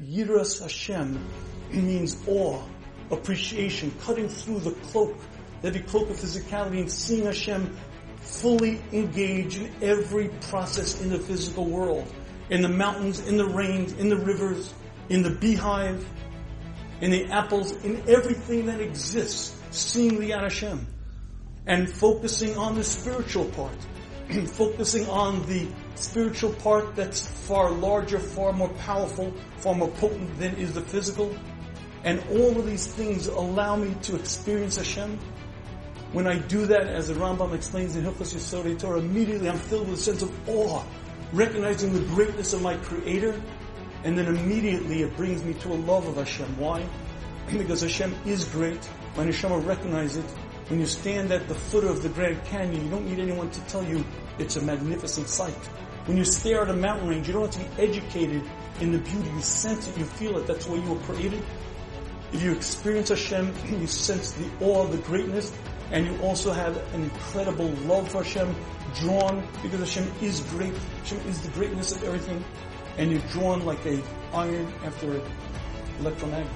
Yiras Hashem means awe, appreciation, cutting through the cloak, the heavy cloak of physicality and seeing Hashem fully engage in every process in the physical world. In the mountains, in the rains, in the rivers, in the beehive, in the apples, in everything that exists, seeing the Hashem. And focusing on the spiritual part. focusing on the spiritual part that's far larger, far more powerful, far more potent than is the physical. And all of these things allow me to experience Hashem. When I do that, as the Rambam explains in Hilchos Yesodei Torah, immediately I'm filled with a sense of awe, recognizing the greatness of my Creator, and then immediately it brings me to a love of Hashem. Why? Because Hashem is great. My neshama recognize it. When you stand at the foot of the Grand Canyon, you don't need anyone to tell you it's a magnificent sight. When you stare at a mountain range, you don't have to be educated in the beauty. You sense it, you feel it. That's why you were created. If you experience Hashem, you sense the awe, the greatness, and you also have an incredible love for Hashem, drawn because Hashem is great. Hashem is the greatness of everything, and you're drawn like a iron after an electromagnet.